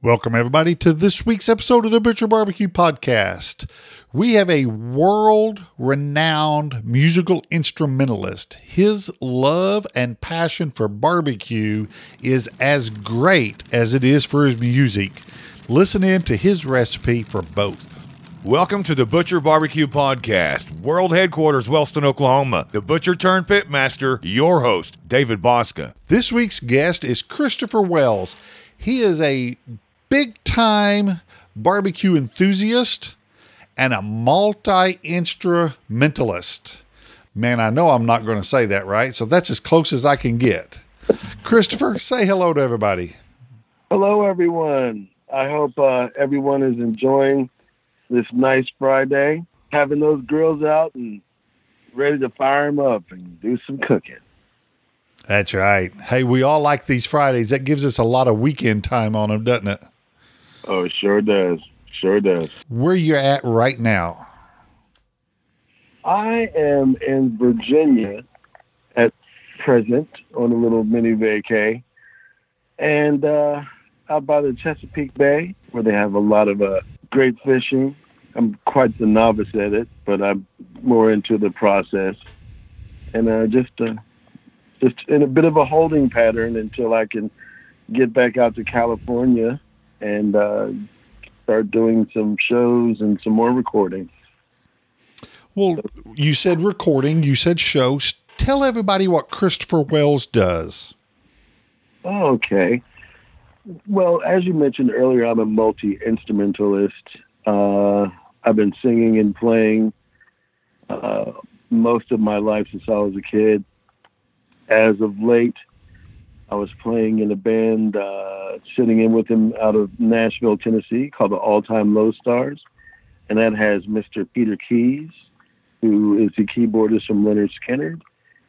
Welcome, everybody, to this week's episode of the Butcher Barbecue Podcast. We have a world renowned musical instrumentalist. His love and passion for barbecue is as great as it is for his music. Listen in to his recipe for both. Welcome to the Butcher Barbecue Podcast, world headquarters, Wellston, Oklahoma. The Butcher turned Pitmaster, your host, David Bosca. This week's guest is Christopher Wells. He is a big time barbecue enthusiast and a multi instrumentalist. Man, I know I'm not going to say that right, so that's as close as I can get. Christopher, say hello to everybody. Hello, everyone. I hope uh, everyone is enjoying this nice Friday, having those grills out and ready to fire them up and do some cooking. That's right. Hey, we all like these Fridays. That gives us a lot of weekend time on them, doesn't it? Oh, it sure does. Sure does. Where you at right now? I am in Virginia at present on a little mini vacay, and uh, out by the Chesapeake Bay, where they have a lot of uh, great fishing. I'm quite the novice at it, but I'm more into the process, and uh, just uh, just in a bit of a holding pattern until I can get back out to California and uh, start doing some shows and some more recording. Well, you said recording, you said shows. Tell everybody what Christopher Wells does. Okay. Well, as you mentioned earlier, I'm a multi instrumentalist. Uh, I've been singing and playing uh, most of my life since I was a kid. As of late, I was playing in a band, uh, sitting in with him out of Nashville, Tennessee, called the All Time Low Stars. And that has Mr. Peter Keys, who is the keyboardist from Lynyrd Skynyrd,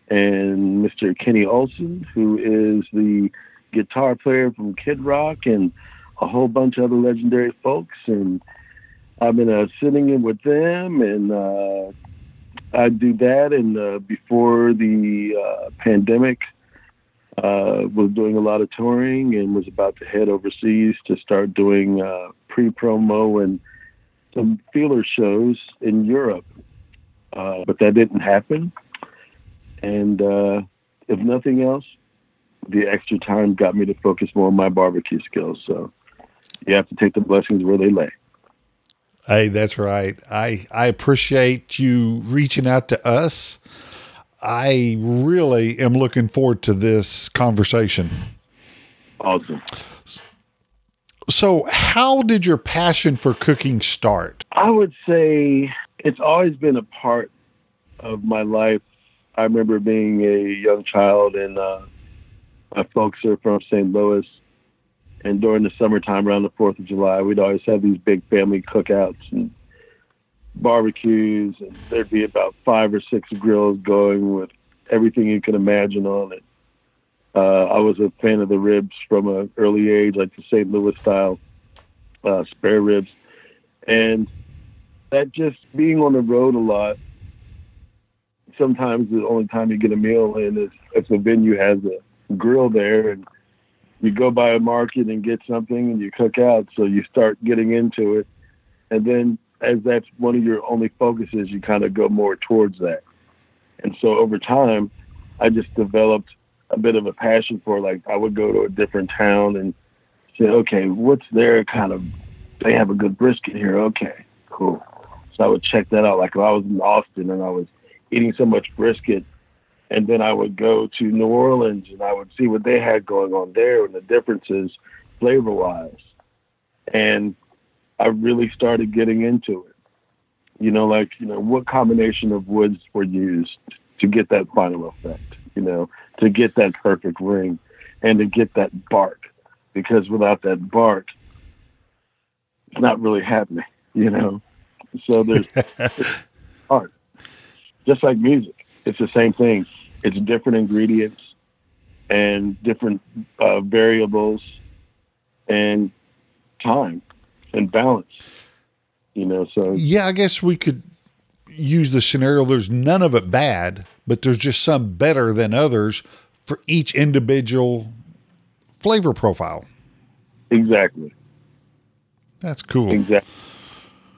and Mr. Kenny Olson, who is the guitar player from Kid Rock, and a whole bunch of other legendary folks. And I've been uh, sitting in with them, and uh, I do that. And uh, before the uh, pandemic, uh, was doing a lot of touring and was about to head overseas to start doing uh, pre-promo and some feeler shows in Europe. Uh, but that didn't happen. And uh, if nothing else, the extra time got me to focus more on my barbecue skills. So you have to take the blessings where they lay. Hey, that's right. I I appreciate you reaching out to us I really am looking forward to this conversation. Awesome. So, how did your passion for cooking start? I would say it's always been a part of my life. I remember being a young child, and uh, my folks are from St. Louis. And during the summertime, around the Fourth of July, we'd always have these big family cookouts and barbecues, and there'd be about five or six grills going with everything you can imagine on it. Uh, I was a fan of the ribs from an early age, like the St. Louis style uh, spare ribs, and that just being on the road a lot. Sometimes the only time you get a meal in is if the venue has a grill there, and you go by a market and get something, and you cook out. So you start getting into it, and then as that's one of your only focuses, you kind of go more towards that. And so over time, I just developed a bit of a passion for like I would go to a different town and say, okay, what's their kind of they have a good brisket here. Okay, cool. So I would check that out. Like if I was in Austin and I was eating so much brisket, and then I would go to New Orleans and I would see what they had going on there and the differences flavor wise. And I really started getting into it. You know, like, you know, what combination of woods were used to get that final effect, you know, to get that perfect ring and to get that bark. Because without that bark, it's not really happening, you know. So there's art. Just like music. It's the same thing. It's different ingredients and different uh, variables and time and balance. You know, so yeah, I guess we could use the scenario. There's none of it bad, but there's just some better than others for each individual flavor profile. Exactly, That's cool. Exactly.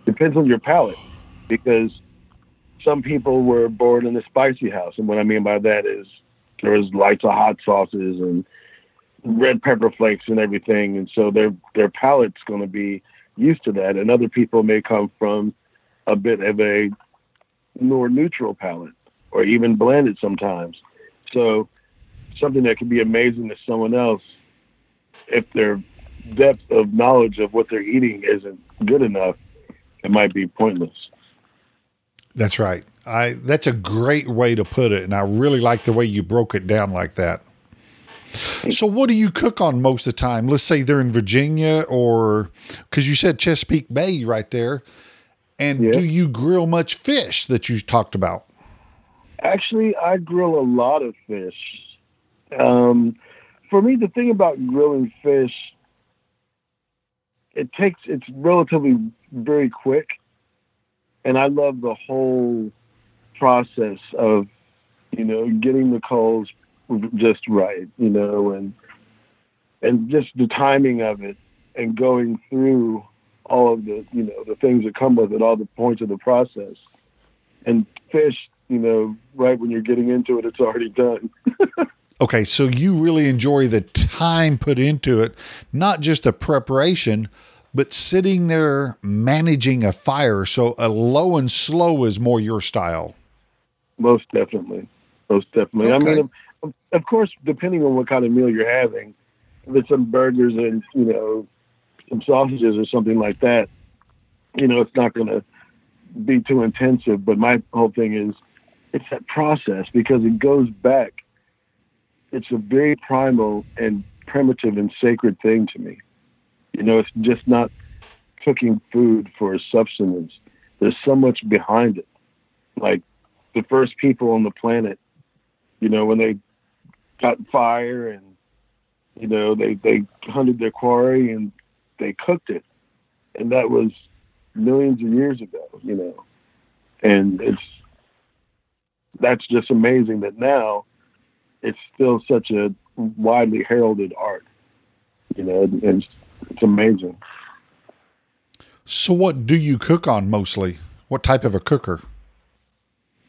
Depends on your palate, because some people were born in a spicy house, and what I mean by that is there was lots of hot sauces and red pepper flakes and everything, and so their their palate's going to be used to that. And other people may come from a bit of a more neutral palate, or even blended sometimes. So something that can be amazing to someone else, if their depth of knowledge of what they're eating isn't good enough, it might be pointless. That's right. I that's a great way to put it, and I really like the way you broke it down like that. So, what do you cook on most of the time? Let's say they're in Virginia, or because you said Chesapeake Bay right there. And Yeah. do you grill much fish that you talked about? Actually, I grill a lot of fish. Um, for me, the thing about grilling fish, it takes it's relatively very quick, and I love the whole process of you know getting the coals just right, you know, and and just the timing of it, and going through all of the you know the things that come with it, all the points of the process, and fish you know, right when you're getting into it, it's already done. Okay, so you really enjoy the time put into it, not just the preparation, but sitting there managing a fire. So a low and slow is more your style. Most definitely. Most definitely. I mean, of, course, depending on what kind of meal you're having, if it's some burgers and, you know, some sausages or something like that, you know, it's not going to be too intensive. But my whole thing is it's that process because it goes back. It's a very primal and primitive and sacred thing to me. You know, it's just not cooking food for substance. There's so much behind it. Like the first people on the planet, you know, when they got fire and you know they they hunted their quarry and they cooked it, and that was millions of years ago, you know, and it's that's just amazing that now it's still such a widely heralded art, you know, and it's, it's amazing. So what do you cook on mostly? What type of a cooker?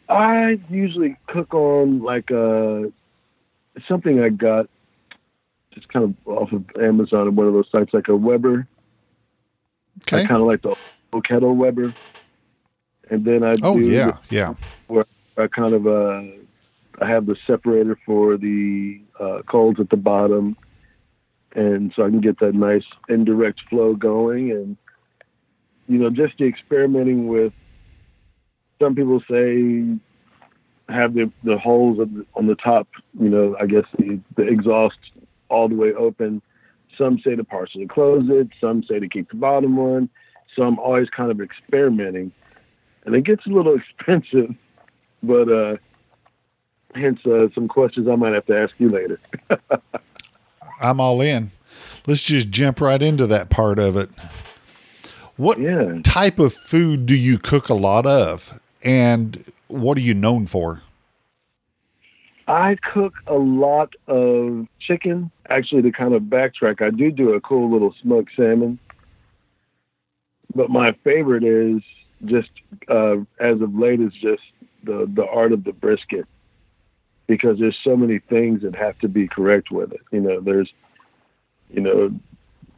I usually cook on like uh something I got just kind of off of Amazon or one of those sites, like a Weber. Okay. I kind of like the old kettle Weber. And then I Oh do yeah, yeah. I kind of uh I have the separator for the uh, coals at the bottom, and so I can get that nice indirect flow going, and you know, just the experimenting with. Some people say have the the holes on the, on the top, you know, I guess the the exhaust all the way open. Some say to partially close it. Some say to keep the bottom one. So I'm always kind of experimenting, and it gets a little expensive but uh, hence uh, some questions I might have to ask you later. I'm all in. Let's just jump right into that part of it. What Yeah. type of food do you cook a lot of? And what are you known for? I cook a lot of chicken. Actually, to kind of backtrack, I do do a cool little smoked salmon. But my favorite is just uh, as of late is just the the art of the brisket because there's so many things that have to be correct with it. You know, there's you know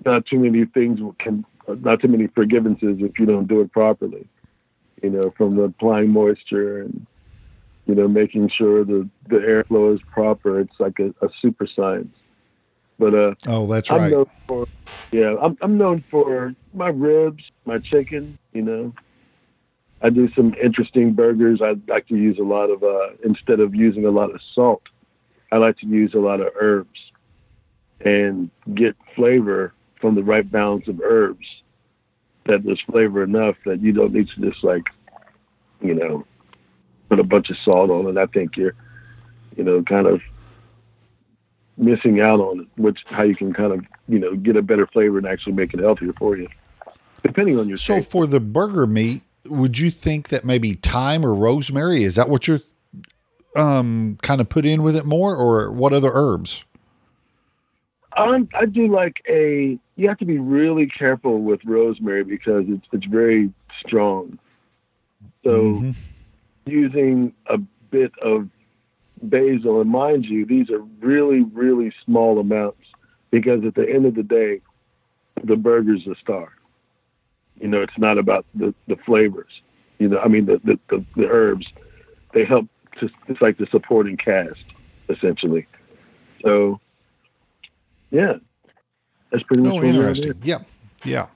not too many things can not too many forgivenesses if you don't do it properly. You know, from the applying moisture and you know, making sure the the airflow is proper. It's like a, a super science. But uh, Oh, that's I'm right. known for yeah, I'm I'm known for my ribs, my chicken. You know, I do some interesting burgers. I like to use a lot of uh, instead of using a lot of salt, I like to use a lot of herbs and get flavor from the right balance of herbs. That there's flavor enough that you don't need to just like, you know, put a bunch of salt on it. I think you're, you know, kind of missing out on it, which how you can kind of, you know, get a better flavor and actually make it healthier for you, depending on your So taste. for the burger meat, would you think that maybe thyme or rosemary is that what you're um kind of put in with it more or what other herbs? I'm, I do like a. You have to be really careful with rosemary because it's it's very strong. So Mm-hmm. using a bit of basil, and mind you, these are really really small amounts because at the end of the day, the burger's the star. You know, it's not about the the flavors. You know, I mean the the, the, the herbs. They help to. It's like the supporting cast, essentially. So, yeah, that's pretty much Oh, interesting. Yeah. Yeah.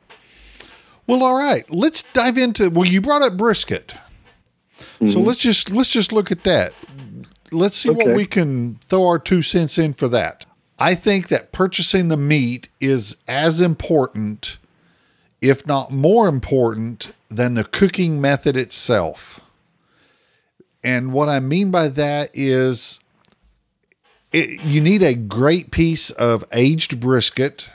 Well, all right. Let's dive into well, you brought up brisket. So Mhm. let's just let's just look at that. Let's see what we can throw our two cents in for that. I think that purchasing the meat is as important, if not more important, than the cooking method itself. And what I mean by that is it, you need a great piece of aged brisket.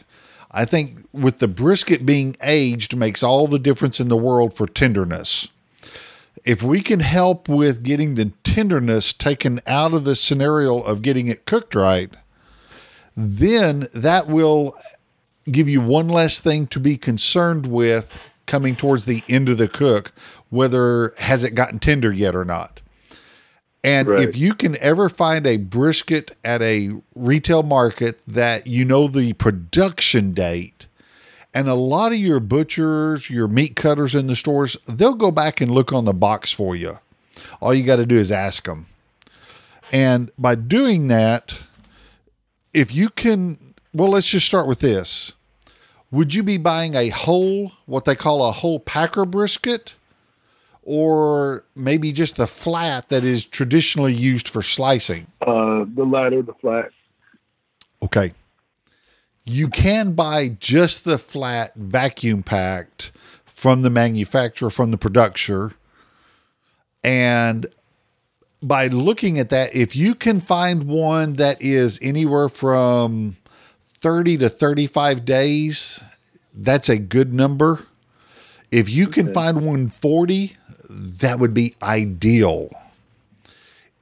I think with the brisket being aged makes all the difference in the world for tenderness. If we can help with getting the tenderness taken out of the scenario of getting it cooked right, then that will give you one less thing to be concerned with coming towards the end of the cook, whether has it gotten tender yet or not. And Right. if you can ever find a brisket at a retail market that you know the production date, and a lot of your butchers, your meat cutters in the stores, they'll go back and look on the box for you. All you got to do is ask them. And by doing that, if you can, well, let's just start with this. Would you be buying a whole, what they call a whole packer brisket? Or maybe just the flat that is traditionally used for slicing? Uh, the latter, the flat. Okay. You can buy just the flat vacuum packed from the manufacturer, from the producer. And by looking at that, if you can find one that is anywhere from 30 to 35 days, that's a good number. If you can find one 40, that would be ideal.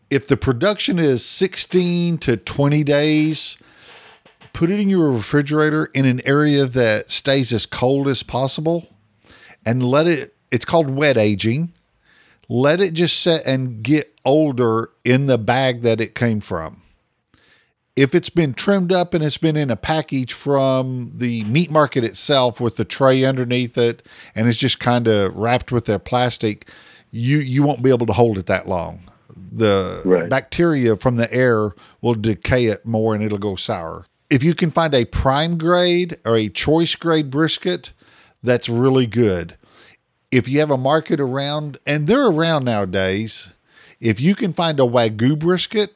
If the production is 16 to 20 days, put it in your refrigerator in an area that stays as cold as possible and let it it's called wet aging let it just set and get older in the bag that it came from if it's been trimmed up and it's been in a package from the meat market itself with the tray underneath it and it's just kind of wrapped with a plastic you you won't be able to hold it that long. The Right. bacteria from the air will decay it more and it'll go sour. If you can find a prime grade or a choice grade brisket that's really good. If you have a market around and they're around nowadays if you can find a wagyu brisket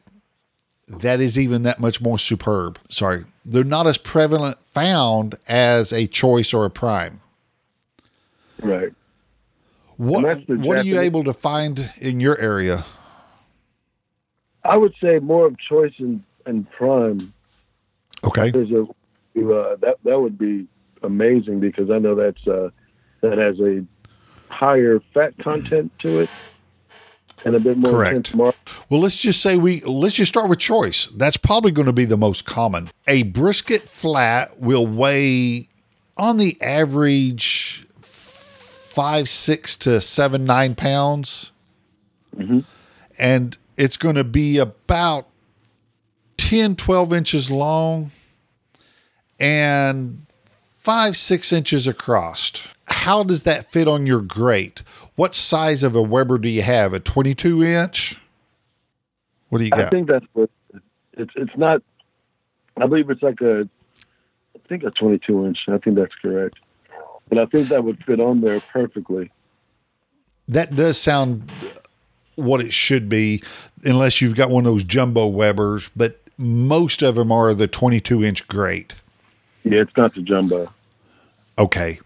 that is even that much more superb. Sorry. They're not as prevalent found as a choice or a prime. Right. what what are you able to find in your area? I would say more of choice and, and prime. okay. There's a uh, that that would be amazing because I know that's uh, that has a higher fat content to it and a bit more Correct. Well, let's just say we let's just start with choice. That's probably going to be the most common. A brisket flat will weigh on the average five, six to seven, nine pounds. Mm-hmm. And it's going to be about 10, 12 inches long and five, six inches across. How does that fit on your grate? What size of a Weber do you have? A 22 inch? What do you got? I think that's what it's. It's not. I believe it's like a. I think a 22 inch. I think that's correct. But I think that would fit on there perfectly. that does sound what it should be, unless you've got one of those jumbo Webers, but most of them are the 22 inch grate. Yeah, it's not the jumbo. Okay.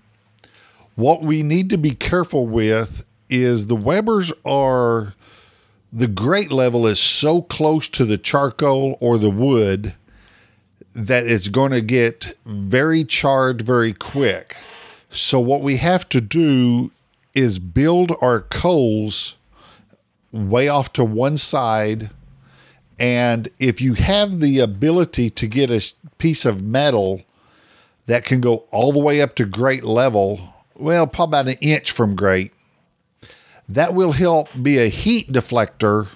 What we need to be careful with is the Webers are the grate level is so close to the charcoal or the wood that it's going to get very charred very quick. So what we have to do is build our coals way off to one side And if you have the ability to get a piece of metal that can go all the way up to grate level, well, probably about an inch from grate, that will help be a heat deflector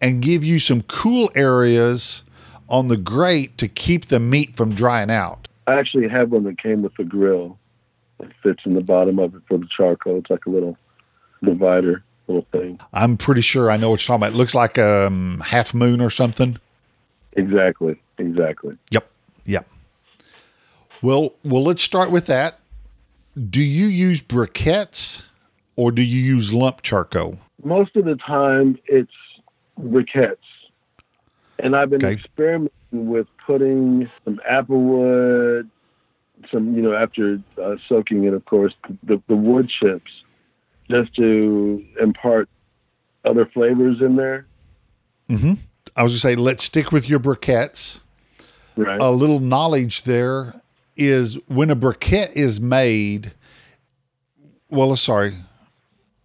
and give you some cool areas on the grate to keep the meat from drying out. I actually have one that came with the grill. It fits in the bottom of it for the charcoal. It's like a little divider little thing. I'm pretty sure I know what you're talking about. It looks like a um, half moon or something. Exactly. Exactly. Yep. Yep. Well, well, let's start with that. Do you use briquettes or do you use lump charcoal? Most of the time, it's briquettes, and I've been Okay. experimenting with putting some applewood, some you know after uh, soaking it, of course, the the wood chips, just to impart other flavors in there. Mm-hmm. I was going to say, let's stick with your briquettes. Right. a little knowledge there is when a briquette is made well sorry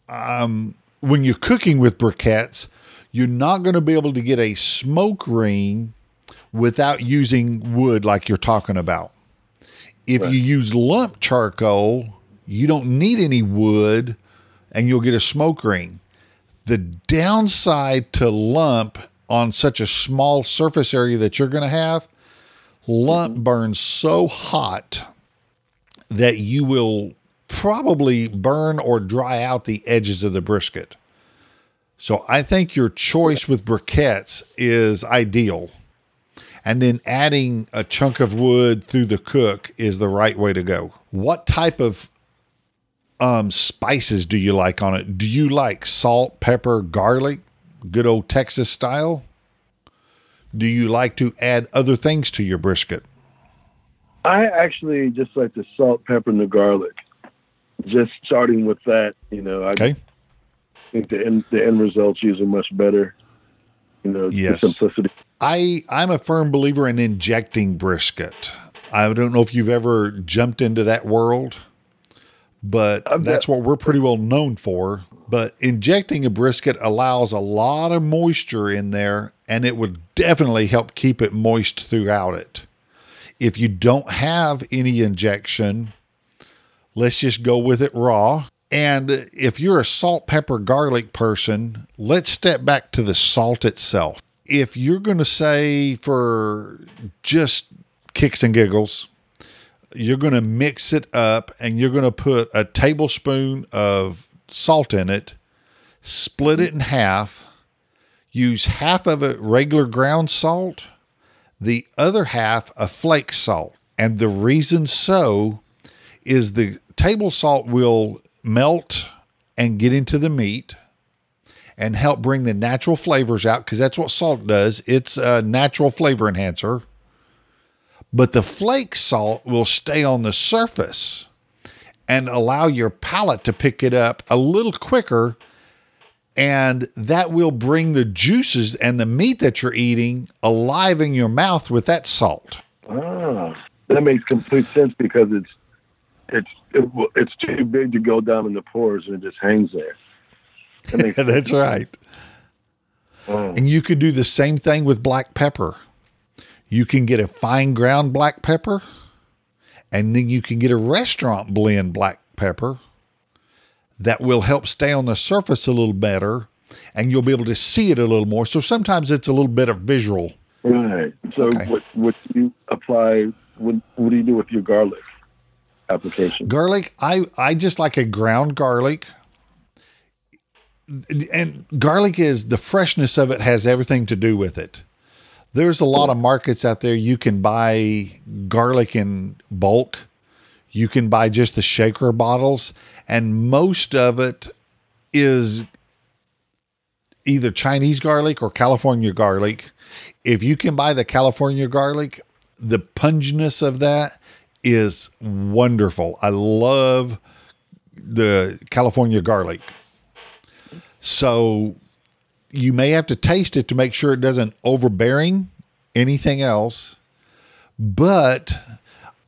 um, when you're cooking with briquettes you're not going to be able to get a smoke ring without using wood like you're talking about if Right. you use lump charcoal you don't need any wood and you'll get a smoke ring the downside to lump on such a small surface area that you're going to have lump burns so hot that you will probably burn or dry out the edges of the brisket. So I think your choice with briquettes is ideal. And then adding a chunk of wood through the cook is the right way to go. What type of um, spices do you like on it? Do you like salt, pepper, garlic, good old Texas style? Do you like to add other things to your brisket? I actually just like the salt, pepper, and the garlic. Just starting with that, you know, I Okay. think the end the end result's usually much better. You know, Yes. simplicity. I I'm a firm believer in injecting brisket. I don't know if you've ever jumped into that world, but I've that's what we're pretty well known for. But injecting a brisket allows a lot of moisture in there, and it would definitely help keep it moist throughout it. If you don't have any injection, let's just go with it raw. And if you're a salt, pepper, garlic person, let's step back to the salt itself. If you're going to say for just kicks and giggles, you're going to mix it up and you're going to put a tablespoon of salt in it, split it in half, use half of it regular ground salt, the other half a flake salt. And the reason so is the table salt will melt and get into the meat and help bring the natural flavors out because that's what salt does. It's a natural flavor enhancer. But the flake salt will stay on the surface and allow your palate to pick it up a little quicker. And that will bring the juices and the meat that you're eating alive in your mouth with that salt. Ah, that makes complete sense because it's it's it, it's too big to go down in the pores and it just hangs there. That That's right. Oh, And you could do the same thing with black pepper. You can get a fine ground black pepper, and then you can get a restaurant blend black pepper that will help stay on the surface a little better, and you'll be able to see it a little more. So sometimes it's a little bit of visual. right. So Okay. what what do you apply? What what do you do with your garlic application? Garlic, I I just like a ground garlic. And garlic is the freshness of it has everything to do with it. There's a lot of markets out there you can buy garlic in bulk. You can buy just the shaker bottles and most of it is either Chinese garlic or California garlic. If you can buy the California garlic, the punginess of that is wonderful. I love the California garlic. So you may have to taste it to make sure it doesn't overbearing anything else. But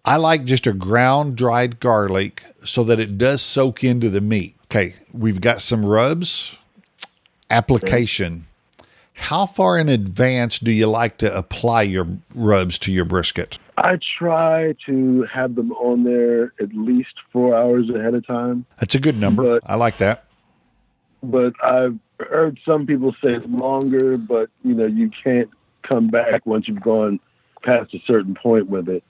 I like just a ground dried garlic so that it does soak into the meat. Okay, we've got some rubs. Application. How far in advance do you like to apply your rubs to your brisket? I try to have them on there at least four hours ahead of time. That's a good number. But- I like that. But I've heard some people say it's longer, but you know, you can't come back once you've gone past a certain point with it.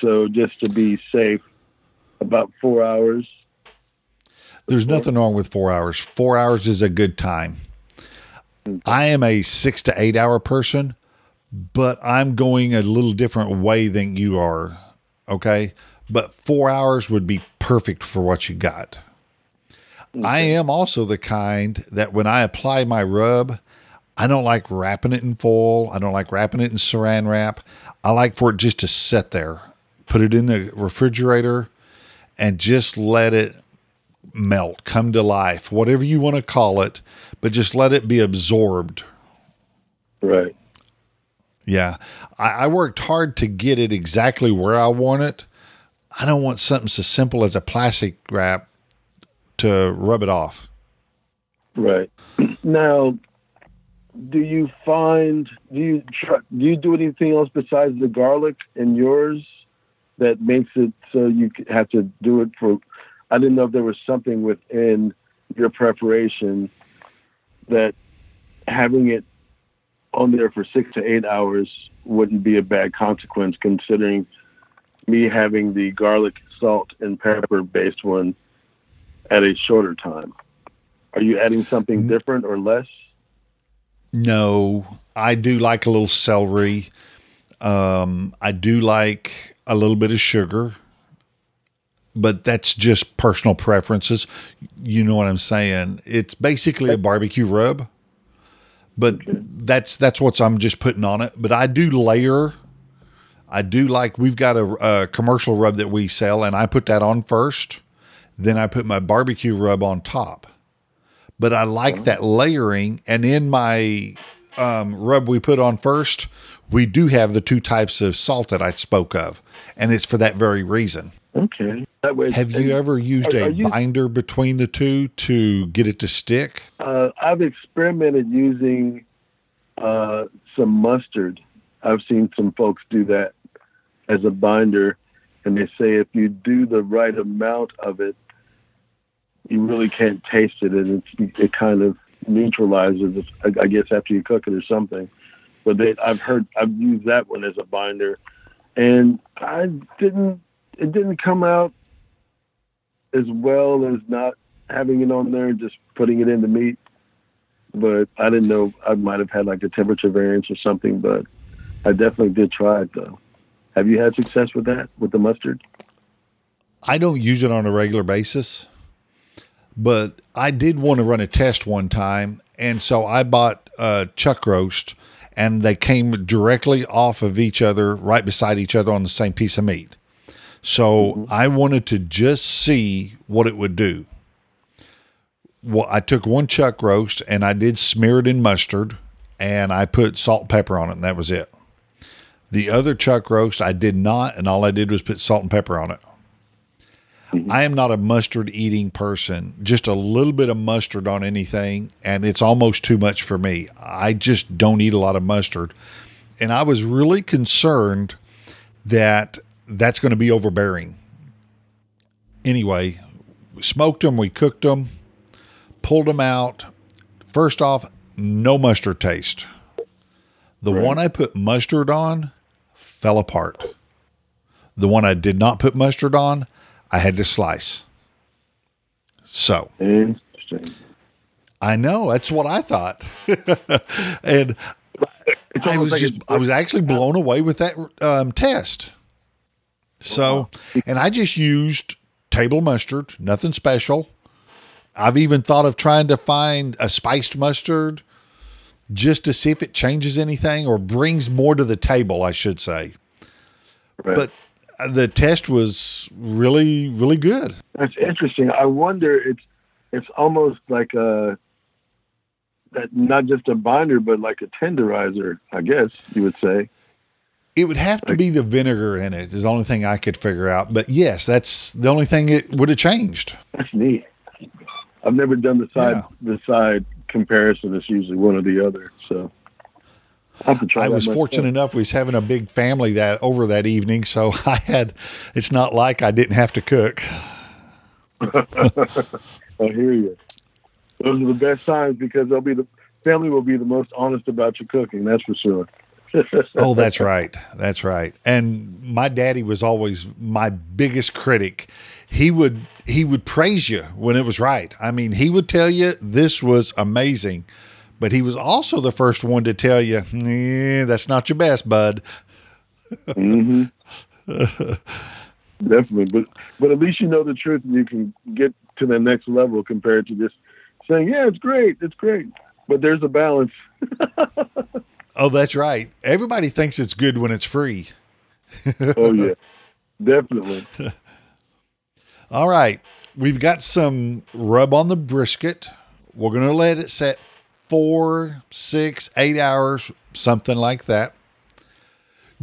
So just to be safe, about four hours. There's nothing wrong with four hours. Four hours is a good time. I am a six to eight hour person, but I'm going a little different way than you are. Okay. But four hours would be perfect for what you got. I am also the kind that when I apply my rub, I don't like wrapping it in foil. I don't like wrapping it in saran wrap. I like for it just to sit there, put it in the refrigerator, and just let it melt, come to life, whatever you want to call it, but just let it be absorbed. Right. Yeah. I, I worked hard to get it exactly where I want it. I don't want something so simple as a plastic wrap to rub it off. Right. Now, do you find do you try, do you do anything else besides the garlic in yours that makes it so you have to do it for? I didn't know if there was something within your preparation that having it on there for six to eight hours wouldn't be a bad consequence, considering me having the garlic, salt, and pepper based one at a shorter time. Are you adding something different or less? No, I do like a little celery. Um, I do like a little bit of sugar, but that's just personal preferences. You know what I'm saying? It's basically a barbecue rub, but that's that's what I'm just putting on it. But I do layer. I do like we've got a, a commercial rub that we sell, and I put that on first. Then I put my barbecue rub on top but I like that layering. And in my um, rub we put on first, we do have the two types of salt that I spoke of, and it's for that very reason. Okay. That way, Have you ever used are- a you- binder between the two to get it to stick? Uh, I've experimented using uh, some mustard. I've seen some folks do that as a binder, and they say if you do the right amount of it, you really can't taste it, and it's, it kind of neutralizes. I guess after you cook it or something. But I've heard I've used that one as a binder, and I didn't. It didn't come out as well as not having it on there and just putting it in the meat. But I didn't know I might have had like a temperature variance or something. But I definitely did try it though. Have you had success with that with the mustard? I don't use it on a regular basis, but I did want to run a test one time, and so I bought a chuck roast, and they came directly off of each other, right beside each other on the same piece of meat. So mm-hmm. I wanted to just see what it would do. Well, I took one chuck roast and I did smear it in mustard, and I put salt and pepper on it, and that was it. The other chuck roast I did not, and all I did was put salt and pepper on it. Mm-hmm. I am not a mustard eating person. Just a little bit of mustard on anything, and it's almost too much for me. I just don't eat a lot of mustard. And I was really concerned that that's going to be overbearing. Anyway, we smoked them, we cooked them, pulled them out. First off, no mustard taste. The one I put mustard on fell apart. The one I did not put mustard on, I had to slice. So Interesting. I know that's what I thought, and I was like just, I was actually blown away with that um, test. So, and I just used table mustard, nothing special. I've even thought of trying to find a spiced mustard just to see if it changes anything or brings more to the table, I should say. right. But the test was really, really good. That's interesting. I wonder. It's it's almost like a that not just a binder, but like a tenderizer. I guess you would say. It would have to be the vinegar in it, is the only thing I could figure out. But yes, that's the only thing it would have changed. That's neat. I've never done the side Yeah. the side comparison, it's usually one or the other. So I, was fortunate enough we was having a big family that over that evening, so I had. It's not like I didn't have to cook. I hear you. Those are the best times because they'll be the family will be the most honest about your cooking. That's for sure. oh, that's right. That's right. And my daddy was always my biggest critic. He would he would praise you when it was right. I mean, he would tell you this was amazing, but he was also the first one to tell you, eh, that's not your best, bud. mm-hmm. Definitely, but but at least you know the truth, and you can get to the next level compared to just saying, "Yeah, it's great, it's great." But there's a balance. Oh, that's right. Everybody thinks it's good when it's free. oh yeah, definitely. All right, we've got some rub on the brisket. We're gonna let it set four, six, eight hours, something like that.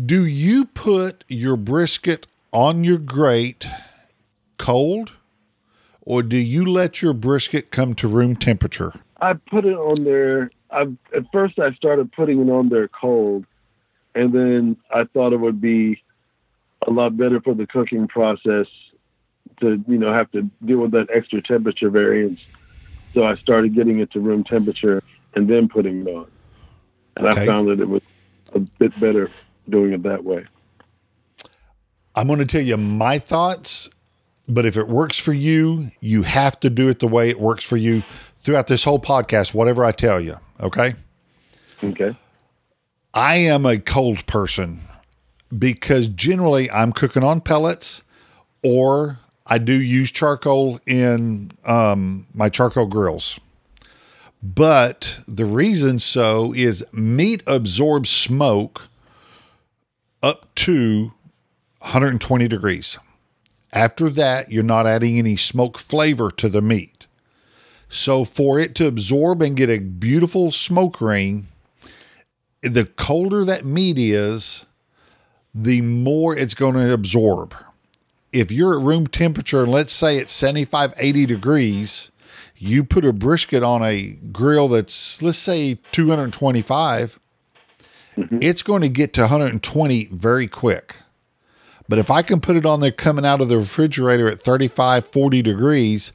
Do you put your brisket on your grate cold, or do you let your brisket come to room temperature? I put it on there I at first I started putting it on there cold, and then I thought it would be a lot better for the cooking process to you know have to deal with that extra temperature variance. So I started getting it to room temperature and then putting it on, and okay. I found that it was a bit better doing it that way. I'm going to tell you my thoughts, but if it works for you, you have to do it the way it works for you throughout this whole podcast, whatever I tell you. Okay. Okay. I am a cold person because generally I'm cooking on pellets or I do use charcoal in um, my charcoal grills. But the reason so is meat absorbs smoke up to 120 degrees. After that, you're not adding any smoke flavor to the meat. So for it to absorb and get a beautiful smoke ring, the colder that meat is, the more it's going to absorb. If you're at room temperature, let's say it's 75, 80 degrees, you put a brisket on a grill that's, let's say, 225, mm-hmm. it's going to get to 120 very quick. But if I can put it on there coming out of the refrigerator at 35, 40 degrees,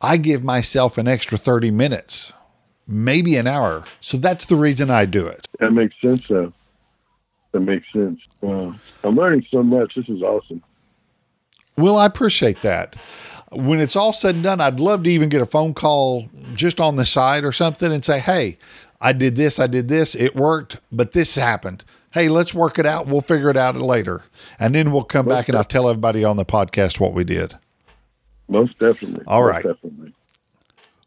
I give myself an extra 30 minutes, maybe an hour. So that's the reason I do it. That makes sense, though. That makes sense. Wow. I'm learning so much. This is awesome. Well, I appreciate that. When it's all said and done, I'd love to even get a phone call just on the side or something and say, hey, I did this, I did this, it worked, but this happened. Hey, let's work it out. We'll figure it out later. And then we'll come back and I'll tell everybody on the podcast what we did. Most definitely. All right. Most definitely.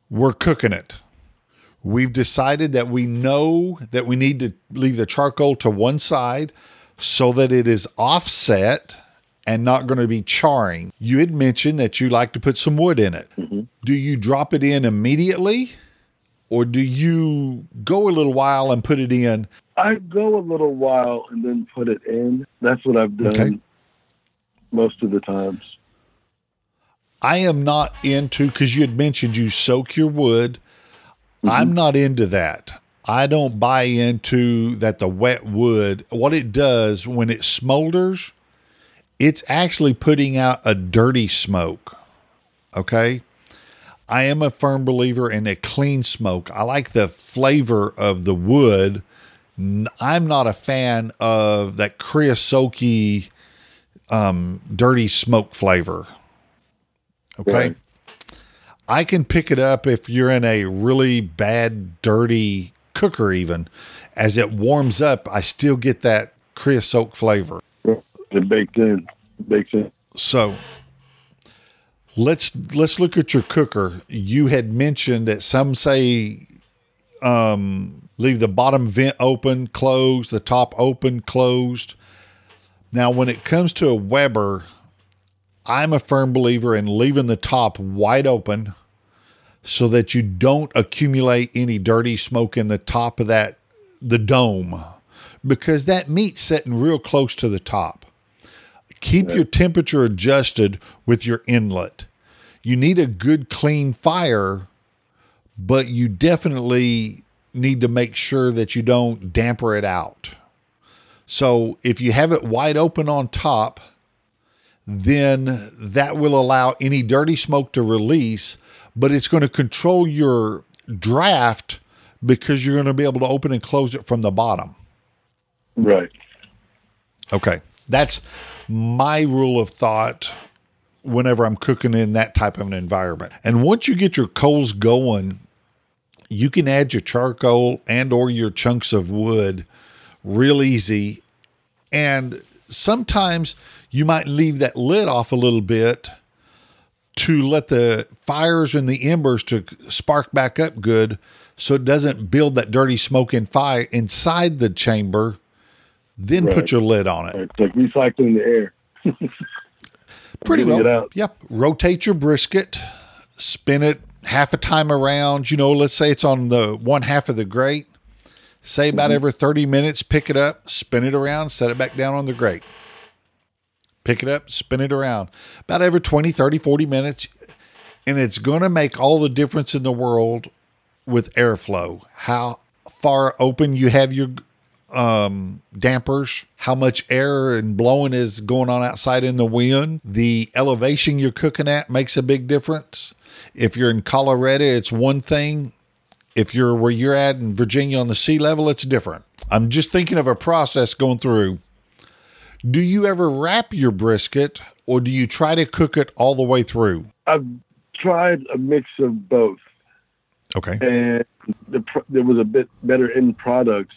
We're cooking it. We've decided that we know that we need to leave the charcoal to one side so that it is offset and not going to be charring. You had mentioned that you like to put some wood in it. Mm-hmm. Do you drop it in immediately or do you go a little while and put it in? I go a little while and then put it in. That's what I've done okay. most of the times. I am not into because you had mentioned you soak your wood. Mm-hmm. I'm not into that. I don't buy into that the wet wood, what it does when it smolders, it's actually putting out a dirty smoke. Okay. I am a firm believer in a clean smoke. I like the flavor of the wood. I'm not a fan of that creosote um, dirty smoke flavor. Okay. Right. I can pick it up if you're in a really bad, dirty cooker, even as it warms up, I still get that creosote flavor. It baked in, bakes in. So let's let's look at your cooker. You had mentioned that some say um, leave the bottom vent open, closed, the top open, closed. Now, when it comes to a Weber, I'm a firm believer in leaving the top wide open so that you don't accumulate any dirty smoke in the top of that the dome because that meat's sitting real close to the top. Keep your temperature adjusted with your inlet. You need a good clean fire, but you definitely need to make sure that you don't damper it out. So if you have it wide open on top, then that will allow any dirty smoke to release, but it's going to control your draft because you're going to be able to open and close it from the bottom. Right. Okay. That's my rule of thought whenever I'm cooking in that type of an environment. And once you get your coals going, you can add your charcoal and or your chunks of wood real easy. And sometimes you might leave that lid off a little bit to let the fires and the embers to spark back up good so it doesn't build that dirty smoke and fire inside the chamber then Right. put your lid on it. It's like recycling the air. pretty well. yep. Rotate your brisket. Spin it half a time around. You know let's say it's on the one half of the grate. Say about Mm-hmm. every 30 minutes pick it up spin it around set it back down on the grate. Pick it up spin it around. About every 20 30 40 minutes and it's going to make all the difference in the world with airflow. How far open you have your um, dampers, how much air and blowing is going on outside in the wind. The elevation you're cooking at makes a big difference. If you're in Colorado, it's one thing. If you're where you're at in Virginia on the sea level, it's different. I'm just thinking of a process going through. Do you ever wrap your brisket or do you try to cook it all the way through? I've tried a mix of both, Okay. and the there was a bit better end product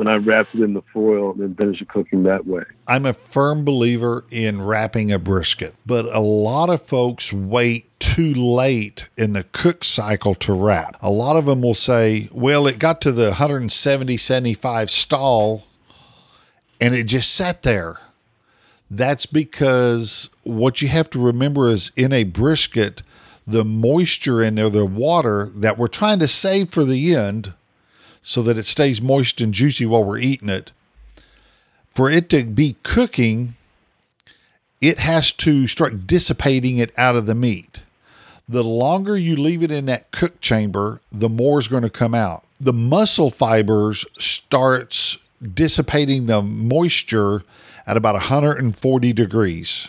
when I wrapped it in the foil and then finished cooking that way. I'm a firm believer in wrapping a brisket, but a lot of folks wait too late in the cook cycle to wrap. A lot of them will say, well, it got to the 170, 75 stall and it just sat there. That's because what you have to remember is in a brisket, the moisture in there, the water that we're trying to save for the end so that it stays moist and juicy while we're eating it for it to be cooking, it has to start dissipating it out of the meat. The longer you leave it in that cook chamber, the more is going to come out. The muscle fibers starts dissipating the moisture at about 140 degrees.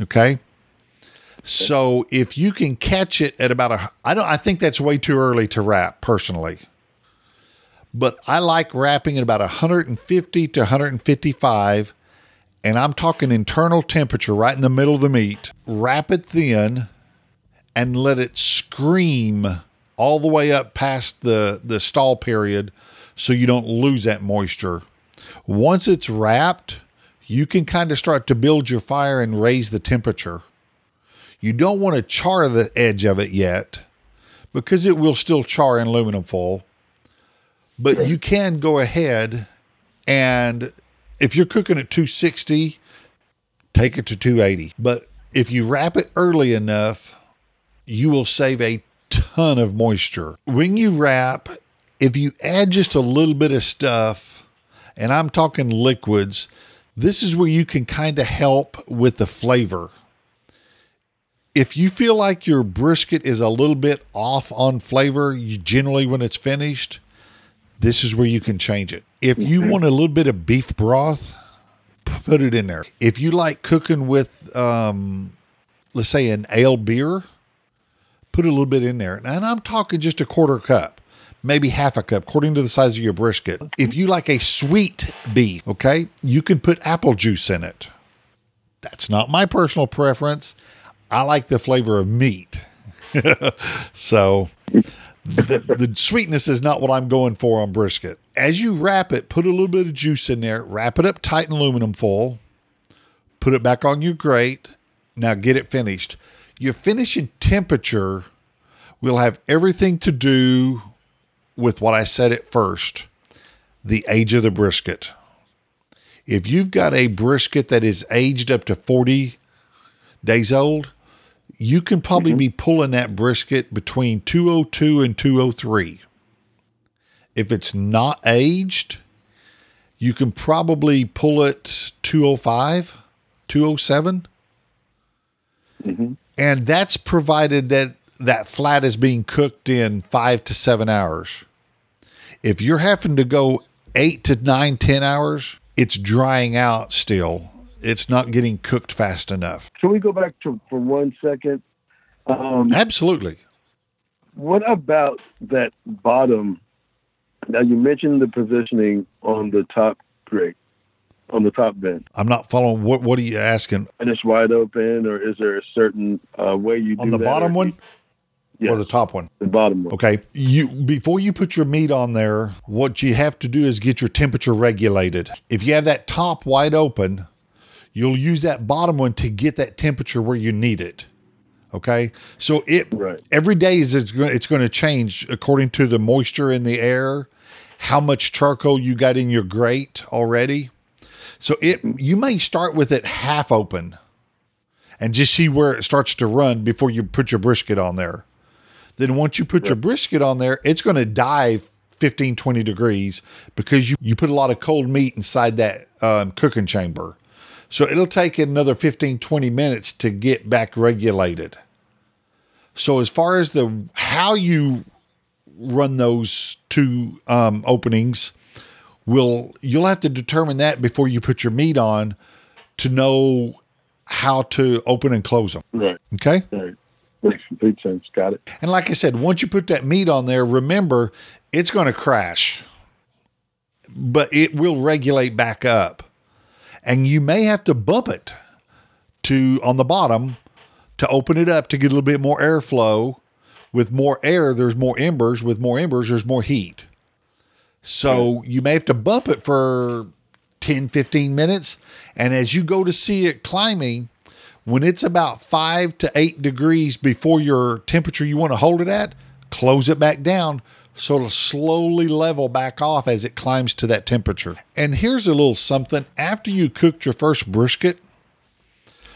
Okay? So if you can catch it at about a I don't I think that's way too early to wrap personally but I like wrapping at about 150 to 155, and I'm talking internal temperature right in the middle of the meat. Wrap it thin and let it scream all the way up past the, the stall period so you don't lose that moisture. Once it's wrapped, you can kind of start to build your fire and raise the temperature. You don't want to char the edge of it yet because it will still char in aluminum foil but you can go ahead and if you're cooking at 260 take it to 280 but if you wrap it early enough you will save a ton of moisture. When you wrap if you add just a little bit of stuff and i'm talking liquids this is where you can kind of help with the flavor. If you feel like your brisket is a little bit off on flavor you generally when it's finished this is where you can change it. If you want a little bit of beef broth, put it in there. If you like cooking with, um, let's say, an ale beer, put a little bit in there. And I'm talking just a quarter cup, maybe half a cup, according to the size of your brisket. If you like a sweet beef, okay, you can put apple juice in it. That's not my personal preference. I like the flavor of meat. so the, the sweetness is not what I'm going for on brisket. As you wrap it, put a little bit of juice in there, wrap it up tight in aluminum foil, put it back on your grate. Now get it finished. Your finishing temperature will have everything to do with what I said at first the age of the brisket. If you've got a brisket that is aged up to 40 days old, you can probably mm-hmm. be pulling that brisket between 202 and 203. If it's not aged, you can probably pull it 205, 207. Mm-hmm. And that's provided that that flat is being cooked in five to seven hours. If you're having to go eight to nine, ten hours, it's drying out still. It's not getting cooked fast enough. Can we go back to for one second? Um, Absolutely. what about that bottom? Now you mentioned the positioning on the top grate, on the top vent, I'm not following. What What are you asking? and it's wide open, or is there a certain uh, way you do On the bottom or- one Yes, or the top one? the bottom one. Okay. You before you put your meat on there, what you have to do is get your temperature regulated. If you have that top wide open, you'll use that bottom one to get that temperature where you need it. Okay? So it Right. every day is it's going it's going to change according to the moisture in the air, how much charcoal you got in your grate already. So it you may start with it half open and just see where it starts to run before you put your brisket on there. Then once you put your brisket on there, it's going to die 15, 20 degrees because you, you put a lot of cold meat inside that um, cooking chamber. So it'll take it another 15, 20 minutes to get back regulated. So as far as the how you run those two um, openings, will you'll have to determine that before you put your meat on to know how to open and close them. Right, Okay. right. Makes complete sense. Got it. And like I said, once you put that meat on there, remember it's going to crash, but it will regulate back up. And you may have to bump it to on the bottom to open it up to get a little bit more airflow. With more air, there's more embers. With more embers, there's more heat. So hmm. you may have to bump it for 10, 15 minutes. And as you go to see it climbing, when it's about five to eight degrees before your temperature you want to hold it at, close it back down so it'll slowly level back off as it climbs to that temperature. And here's a little something after you cooked your first brisket,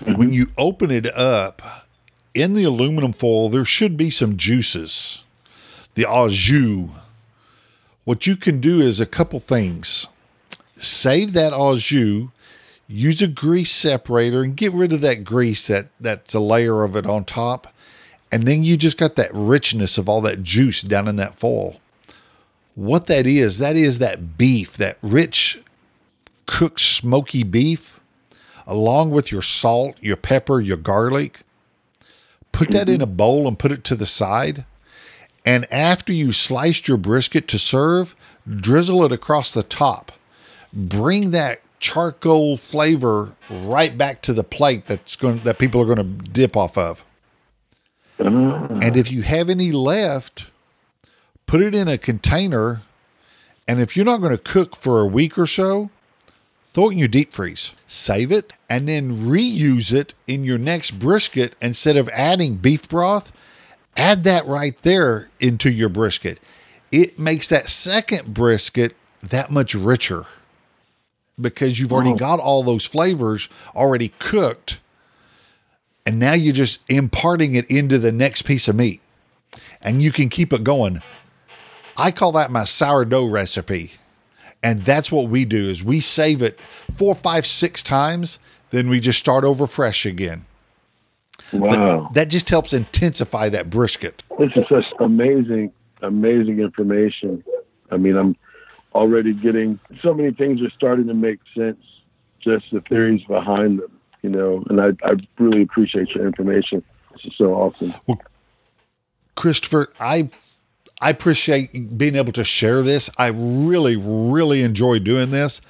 mm-hmm. when you open it up in the aluminum foil, there should be some juices, the au jus. What you can do is a couple things save that au jus use a grease separator and get rid of that grease that that's a layer of it on top and then you just got that richness of all that juice down in that foil. What that is that is that beef that rich cooked smoky beef along with your salt your pepper your garlic. Put that in a bowl and put it to the side. And after you sliced your brisket to serve drizzle it across the top. Bring that charcoal flavor right back to the plate that's going that people are going to dip off of. Ah. And if you have any left, put it in a container and if you're not going to cook for a week or so, throw it in your deep freeze. Save it and then reuse it in your next brisket instead of adding beef broth. Add that right there into your brisket. It makes that second brisket that much richer because you've already got all those flavors already cooked and now you're just imparting it into the next piece of meat. And you can keep it going. I call that my sourdough recipe. And that's what we do is we save it four five six times then we just start over fresh again. Wow. that just helps intensify that brisket. This is such amazing, amazing information. I mean, I'm already getting so many things are starting to make sense, just the theories behind them, you know, and I, I really appreciate your information. This is so awesome. Well, Christopher, I I appreciate being able to share this. I really, really enjoy doing this.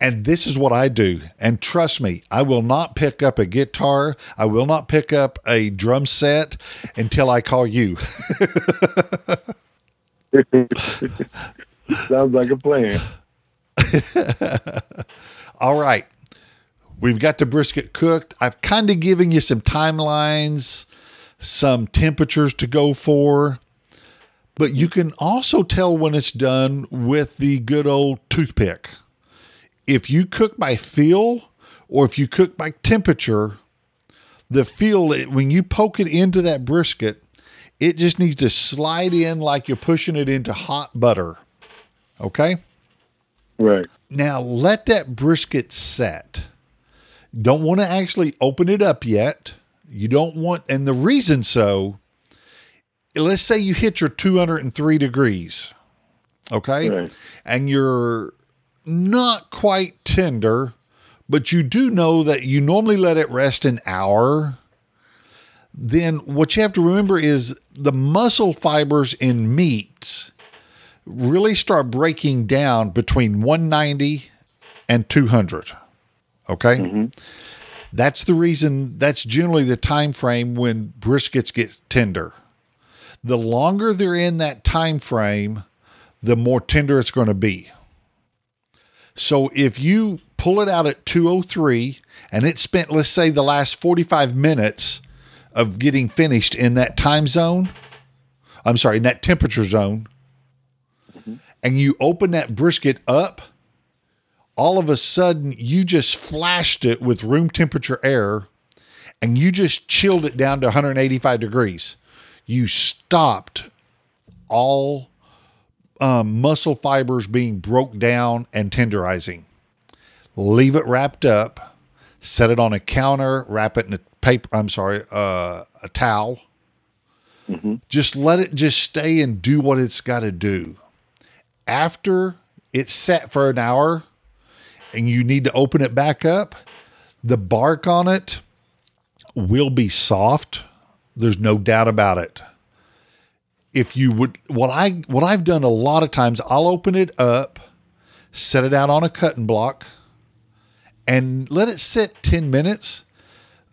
And this is what I do. And trust me, I will not pick up a guitar. I will not pick up a drum set until I call you. Sounds like a plan. All right. We've got the brisket cooked. I've kind of given you some timelines, some temperatures to go for. But you can also tell when it's done with the good old toothpick. If you cook by feel or if you cook by temperature, the feel, when you poke it into that brisket, it just needs to slide in like you're pushing it into hot butter. Okay? Right. Now let that brisket set. Don't want to actually open it up yet. You don't want, and the reason so let's say you hit your 203 degrees, okay? Right. And you're not quite tender, but you do know that you normally let it rest an hour. Then what you have to remember is the muscle fibers in meats really start breaking down between 190 and 200. Okay? Mm-hmm. That's the reason that's generally the time frame when briskets get tender. The longer they're in that time frame, the more tender it's going to be. So if you pull it out at 203 and it spent let's say the last 45 minutes of getting finished in that time zone, I'm sorry, in that temperature zone, mm-hmm. and you open that brisket up, all of a sudden you just flashed it with room temperature air and you just chilled it down to 185 degrees. You stopped all um, muscle fibers being broke down and tenderizing. Leave it wrapped up, set it on a counter, wrap it in a paper, I'm sorry, uh, a towel. Just let it just stay and do what it's got to do after it's set for an hour and you need to open it back up, the bark on it will be soft. There's no doubt about it. If you would what I what I've done a lot of times, I'll open it up, set it out on a cutting block, and let it sit 10 minutes.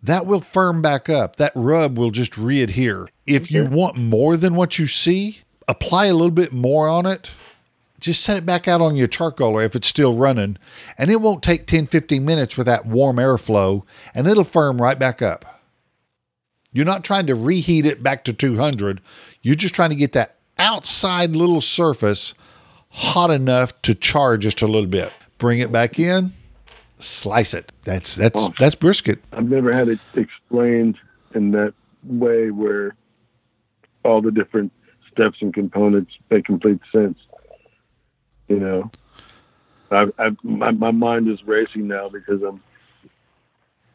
That will firm back up. That rub will just readhere. If you want more than what you see, apply a little bit more on it just set it back out on your charcoaler if it's still running and it won't take 10 15 minutes with that warm airflow and it'll firm right back up. You're not trying to reheat it back to 200 you're just trying to get that outside little surface hot enough to char just a little bit. Bring it back in slice it. That's that's Oh. that's brisket. I've never had it explained in that way where all the different steps and components make complete sense. You know, I, I, my, my mind is racing now because I'm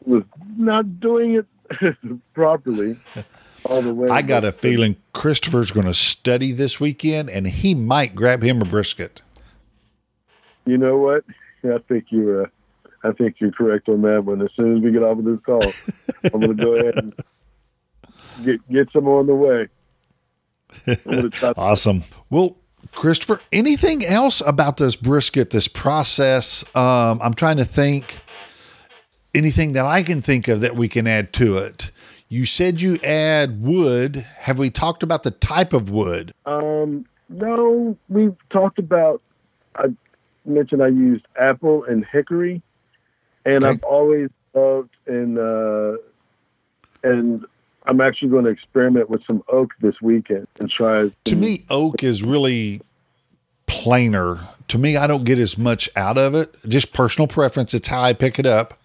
was not doing it properly all the way. i got a feeling christopher's going to study this weekend and he might grab him a brisket You know what? I think you're. Uh, I think you're correct on that one. As soon as we get off of this call, I'm going to go ahead and get get some on the way. I'm going to try. Awesome. Well, Christopher, anything else about this brisket, this process? Um, I'm trying to think anything that I can think of that we can add to it. You said you add wood. Have we talked about the type of wood? Um, no, we've talked about. I mentioned I used apple and hickory, and Okay. I've always loved and uh, and I'm actually going to experiment with some oak this weekend and try. To me, oak is really plainer. To me, I don't get as much out of it. Just personal preference. It's how I pick it up.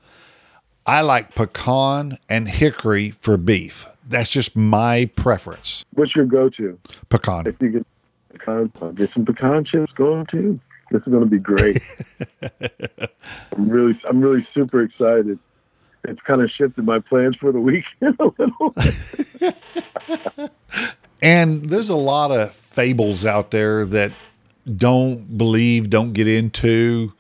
I like pecan and hickory for beef. That's just my preference. what's your go-to? Pecan. If you get pecan, get some pecan chips going too. This is going to be great. I'm really, I'm really super excited. It's kind of shifted my plans for the weekend a little. And there's a lot of fables out there that don't believe, don't get into.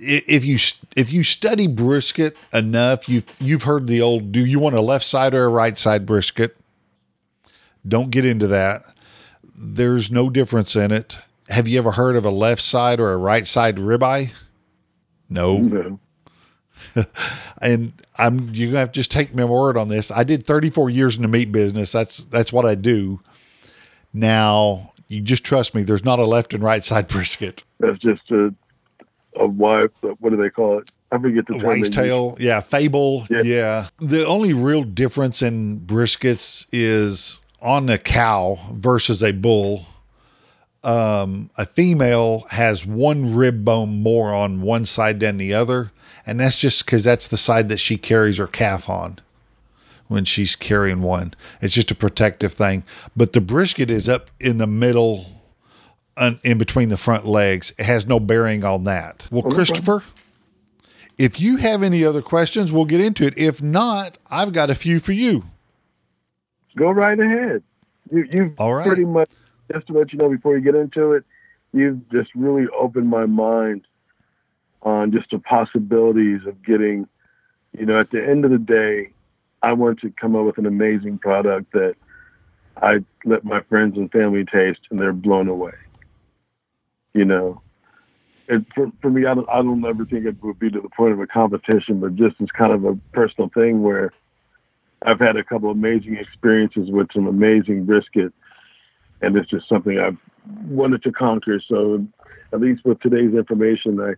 If you if you study brisket enough, you've you've heard the old "Do you want a left side or a right side brisket?" Don't get into that. There's no difference in it. Have you ever heard of a left side or a right side ribeye? No No. and I'm you're gonna have to just take my word on this. I did 34 years in the meat business. That's that's what I do. Now you just trust me. There's not a left and right side brisket. That's just a a wife. What do they call it? I forget the term. they Waist use. tail, yeah, fable, Yeah. yeah. The only real difference in briskets is on a cow versus a bull. Um, a female has one rib bone more on one side than the other, and that's just because that's the side that she carries her calf on when she's carrying one. It's just a protective thing. But the brisket is up in the middle, un- in between the front legs. It has no bearing on that. Well, problem. Christopher, if you have any other questions, we'll get into it. If not, I've got a few for you. Go right ahead. You, you've All right. pretty much just to let you know before you get into it, you've just really opened my mind on just the possibilities of getting. You know, at the end of the day, I want to come up with an amazing product that I let my friends and family taste, and they're blown away. You know, it, for, for me, I don't, I don't ever think it would be to the point of a competition, but just as kind of a personal thing where I've had a couple amazing experiences with some amazing brisket, and it's just something I've wanted to conquer. So, at least with today's information, I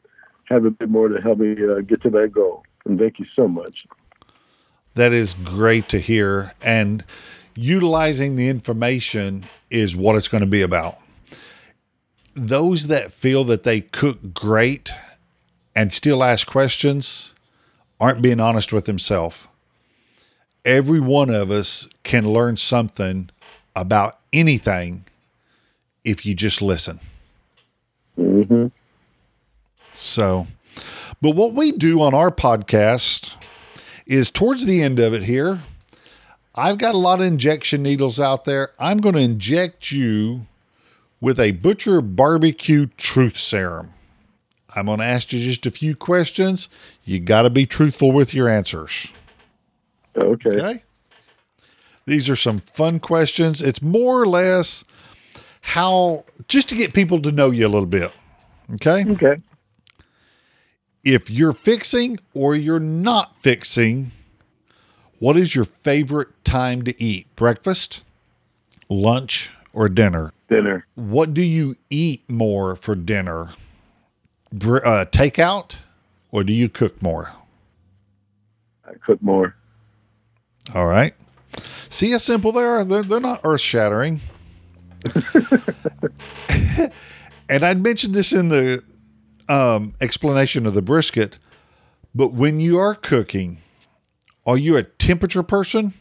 have a bit more to help me uh, get to that goal. And thank you so much. That is great to hear. And utilizing the information is what it's going to be about. Those that feel that they cook great and still ask questions aren't being honest with themselves. Every one of us can learn something about anything if you just listen. hmm So, but what we do on our podcast is towards the end of it here, I've got a lot of injection needles out there. I'm going to inject you with a Butcher Barbecue Truth Serum. I'm going to ask you just a few questions. You got to be truthful with your answers. Okay. Okay. These are some fun questions. It's more or less how, just to get people to know you a little bit. Okay. Okay. If you're fixing or you're not fixing, what is your favorite time to eat? Breakfast, lunch, or dinner? Dinner. What do you eat more for dinner? Br- uh, takeout, or do you cook more? I cook more. All right. See how simple they are? They're, they're not earth shattering. and I'd mentioned this in the um, explanation of the brisket, but when you are cooking, are you a temperature person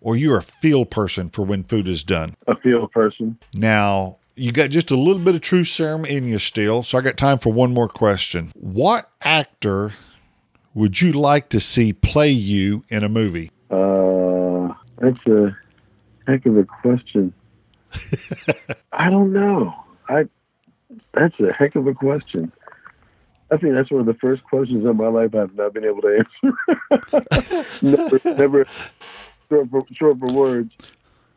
or you're a feel person for when food is done? A feel person. Now, you got just a little bit of truth serum in you still, so I got time for one more question. What actor would you like to see play you in a movie? Uh, that's a heck of a question. I don't know. I that's a heck of a question. I think that's one of the first questions in my life I've not been able to answer. never, never short for, short for words.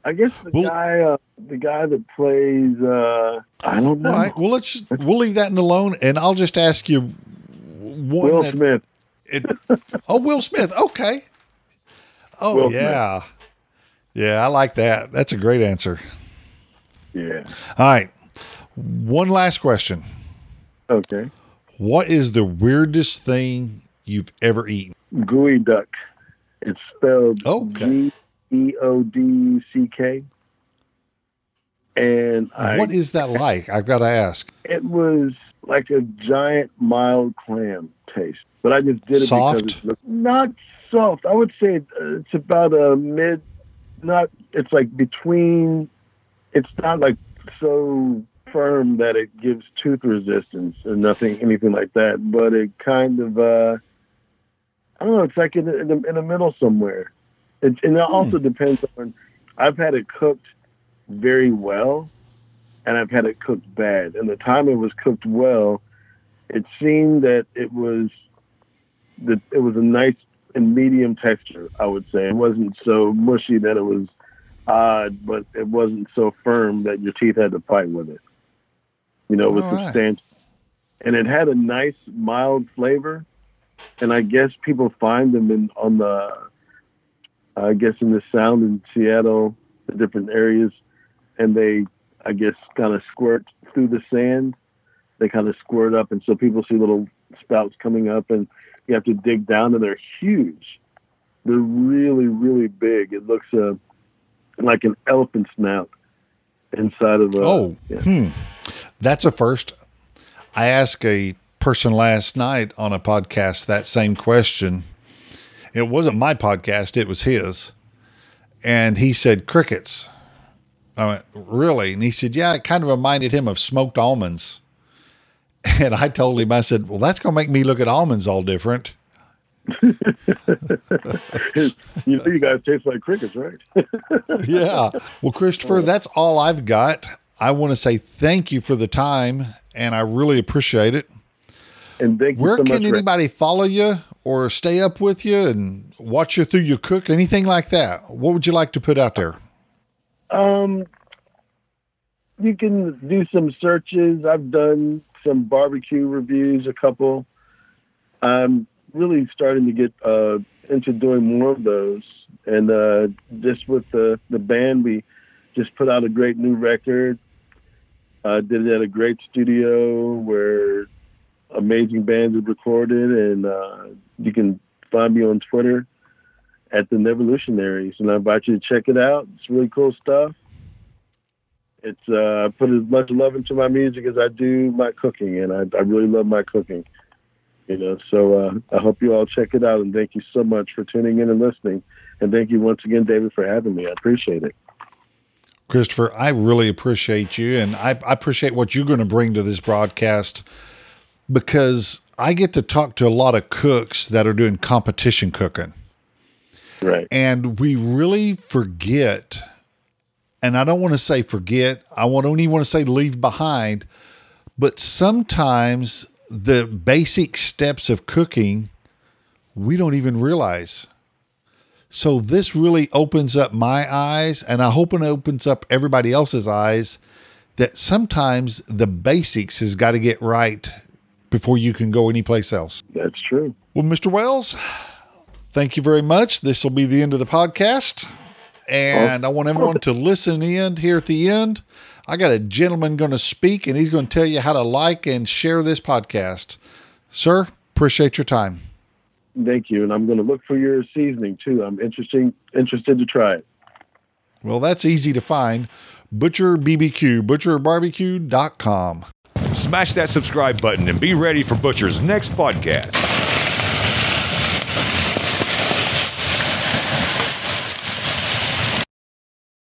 I guess the Well- guy, uh, the guy that plays, uh, I don't know, All right. Well, let's we'll leave that in alone, and I'll just ask you one. Will that- Smith. it- oh, Will Smith. Okay. Oh Will Smith. yeah, yeah. I like that. That's a great answer. Yeah. All right. One last question. Okay. What is the weirdest thing you've ever eaten? Gooey duck. It's spelled Okay. G E O D C K. And I, what is that like? I've got to ask. it was like a giant mild clam taste, but I just did it Soft? because it's not soft. I would say uh, it's about a mid, not. It's like between. It's not like so firm that it gives tooth resistance or nothing, anything like that. But it kind of. uh I don't know. It's like in, the- in the in the middle somewhere. It, and it also depends on. I've had it cooked very well, and I've had it cooked bad. And the time it was cooked well, it seemed that it was that it was a nice and medium texture. I would say it wasn't so mushy that it was odd, but it wasn't so firm that your teeth had to fight with it. You know, it was All right. substantial, and it had a nice mild flavor. And I guess people find them in on the, I guess in the Sound in Seattle, the different areas, and they, I guess, kind of squirt through the sand. They kind of squirt up, and so people see little spouts coming up, and you have to dig down, and they're huge. They're really, really big. It looks uh, like an elephant snout inside of a. Oh, yeah. hmm. That's a first. I asked a person last night on a podcast that same question. It wasn't my podcast, it was his. And he said crickets. I went, really? And he said, yeah, it kind of reminded him of smoked almonds. And I told him, I said, well, that's going to make me look at almonds all different. you know, you guys taste like crickets, right? yeah. Well, Christopher, that's all I've got. I want to say thank you for the time, and I really appreciate it. And thank Where so can for- anybody follow you or stay up with you and watch you through your cook? Anything like that? What would you like to put out there? Um, you can do some searches. I've done some barbecue reviews, a couple. I'm really starting to get uh, into doing more of those. And uh, just with the, the band, we just put out a great new record. Uh, did it at a great studio where amazing bands have recorded. And uh, you can find me on Twitter at the Nevolutionaries, and I invite you to check it out. It's really cool stuff. It's uh, I put as much love into my music as I do my cooking, and I, I really love my cooking. You know, so uh, I hope you all check it out, and thank you so much for tuning in and listening. And thank you once again, David, for having me. I appreciate it. Christopher, I really appreciate you, and I, I appreciate what you're going to bring to this broadcast because I get to talk to a lot of cooks that are doing competition cooking. Right. And we really forget, and I don't want to say forget, I want- don't even want to say leave behind, but sometimes the basic steps of cooking we don't even realize. So this really opens up my eyes, and I hope it opens up everybody else's eyes that sometimes the basics has got to get right before you can go anyplace else. That's true. Well, Mr. Wells, thank you very much. This will be the end of the podcast. And I want everyone to listen in here at the end. I got a gentleman going to speak, and he's going to tell you how to like and share this podcast. Sir, appreciate your time. Thank you, and I'm going to look for your seasoning too. I'm interesting interested to try it. Well, that's easy to find. Butcher BBQ, butcherbarbecue.com. Smash that subscribe button and be ready for Butcher's next podcast.